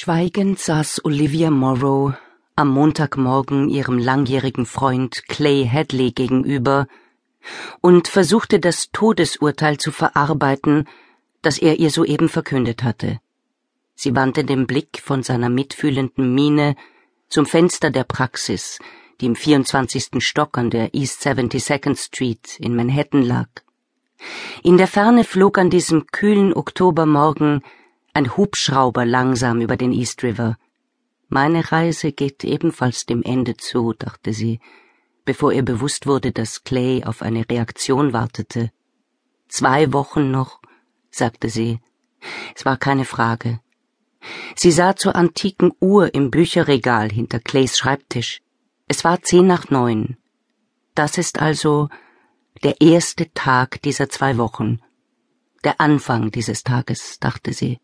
Schweigend saß Olivia Morrow am Montagmorgen ihrem langjährigen Freund Clay Hadley gegenüber und versuchte das Todesurteil zu verarbeiten, das er ihr soeben verkündet hatte. Sie wandte den Blick von seiner mitfühlenden Miene zum Fenster der Praxis, die im 24. Stock an der East 72nd Street in Manhattan lag. In der Ferne flog an diesem kühlen Oktobermorgen ein Hubschrauber langsam über den East River. Meine Reise geht ebenfalls dem Ende zu, dachte sie, bevor ihr bewusst wurde, dass Clay auf eine Reaktion wartete. Zwei Wochen noch, sagte sie. Es war keine Frage. Sie sah zur antiken Uhr im Bücherregal hinter Clays Schreibtisch. Es war zehn nach neun. Das ist also der erste Tag dieser zwei Wochen. Der Anfang dieses Tages, dachte sie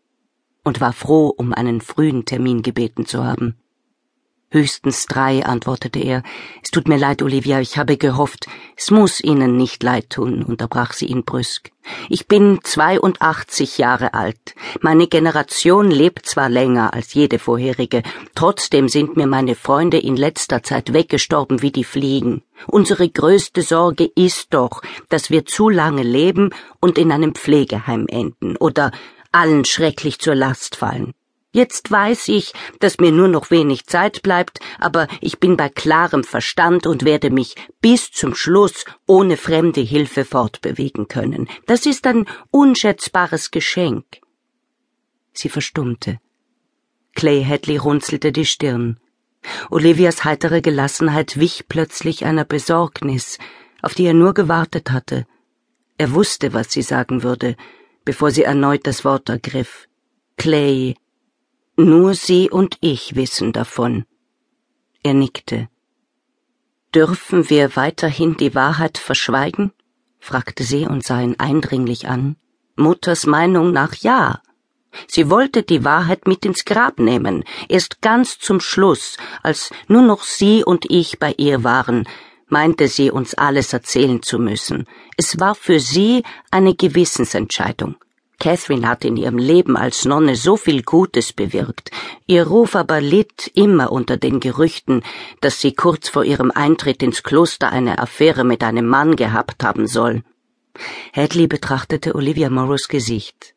und war froh, um einen frühen Termin gebeten zu haben. Höchstens drei, antwortete er. Es tut mir leid, Olivia, ich habe gehofft. Es muss Ihnen nicht leid tun, unterbrach sie ihn brüsk. Ich bin 82 Jahre alt. Meine Generation lebt zwar länger als jede vorherige, trotzdem sind mir meine Freunde in letzter Zeit weggestorben wie die Fliegen. Unsere größte Sorge ist doch, dass wir zu lange leben und in einem Pflegeheim enden oder allen schrecklich zur Last fallen. Jetzt weiß ich, dass mir nur noch wenig Zeit bleibt, aber ich bin bei klarem Verstand und werde mich bis zum Schluss ohne fremde Hilfe fortbewegen können. Das ist ein unschätzbares Geschenk. Sie verstummte. Clay Hadley runzelte die Stirn. Olivias heitere Gelassenheit wich plötzlich einer Besorgnis, auf die er nur gewartet hatte. Er wusste, was sie sagen würde, bevor sie erneut das Wort ergriff. Clay, nur Sie und ich wissen davon. Er nickte. Dürfen wir weiterhin die Wahrheit verschweigen? fragte sie und sah ihn eindringlich an. Mutters Meinung nach ja. Sie wollte die Wahrheit mit ins Grab nehmen, erst ganz zum Schluss, als nur noch sie und ich bei ihr waren, meinte sie uns alles erzählen zu müssen. Es war für sie eine Gewissensentscheidung. Catherine hat in ihrem Leben als Nonne so viel Gutes bewirkt, ihr Ruf aber litt immer unter den Gerüchten, dass sie kurz vor ihrem Eintritt ins Kloster eine Affäre mit einem Mann gehabt haben soll. Hadley betrachtete Olivia Morrows Gesicht.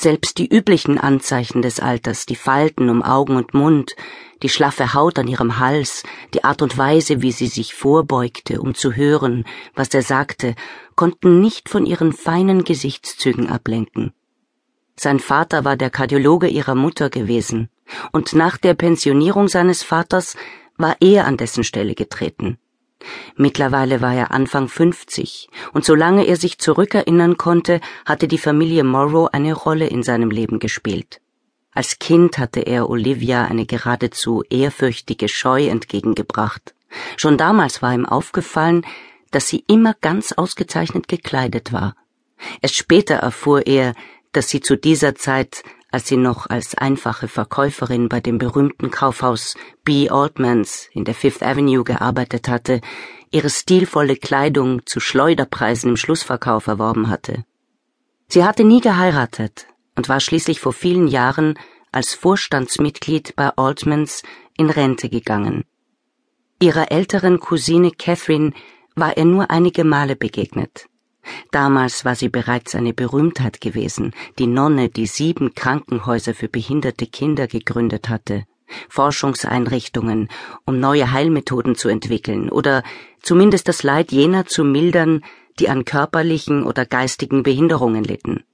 Selbst die üblichen Anzeichen des Alters, die Falten um Augen und Mund, die schlaffe Haut an ihrem Hals, die Art und Weise, wie sie sich vorbeugte, um zu hören, was er sagte, konnten nicht von ihren feinen Gesichtszügen ablenken. Sein Vater war der Kardiologe ihrer Mutter gewesen, und nach der Pensionierung seines Vaters war er an dessen Stelle getreten. Mittlerweile war er Anfang 50, und solange er sich zurückerinnern konnte, hatte die Familie Morrow eine Rolle in seinem Leben gespielt. Als Kind hatte er Olivia eine geradezu ehrfürchtige Scheu entgegengebracht. Schon damals war ihm aufgefallen, dass sie immer ganz ausgezeichnet gekleidet war. Erst später erfuhr er, dass sie zu dieser Zeit, als sie noch als einfache Verkäuferin bei dem berühmten Kaufhaus B. Altmans in der Fifth Avenue gearbeitet hatte, ihre stilvolle Kleidung zu Schleuderpreisen im Schlussverkauf erworben hatte. Sie hatte nie geheiratet und war schließlich vor vielen Jahren als Vorstandsmitglied bei Altmans in Rente gegangen. Ihrer älteren Cousine Catherine war er nur einige Male begegnet. Damals war sie bereits eine Berühmtheit gewesen, die Nonne, die sieben Krankenhäuser für behinderte Kinder gegründet hatte, Forschungseinrichtungen, um neue Heilmethoden zu entwickeln oder zumindest das Leid jener zu mildern, die an körperlichen oder geistigen Behinderungen litten.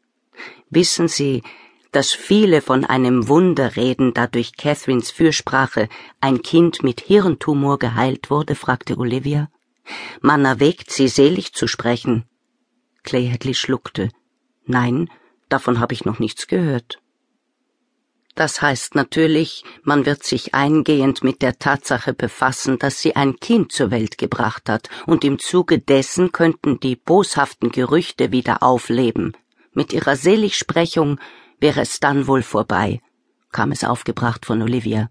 Wissen Sie, dass viele von einem Wunder reden, da durch Catherines Fürsprache ein Kind mit Hirntumor geheilt wurde? fragte Olivia. Man erwägt, sie selig zu sprechen. Clay Hadley schluckte. Nein, davon habe ich noch nichts gehört. Das heißt natürlich, man wird sich eingehend mit der Tatsache befassen, dass sie ein Kind zur Welt gebracht hat, und im Zuge dessen könnten die boshaften Gerüchte wieder aufleben. Mit ihrer Seligsprechung wäre es dann wohl vorbei, kam es aufgebracht von Olivia.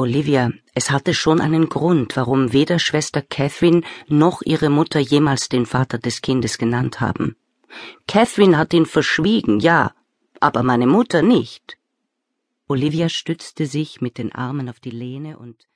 Olivia, es hatte schon einen Grund, warum weder Schwester Catherine noch ihre Mutter jemals den Vater des Kindes genannt haben. Catherine hat ihn verschwiegen, ja, aber meine Mutter nicht. Olivia stützte sich mit den Armen auf die Lehne und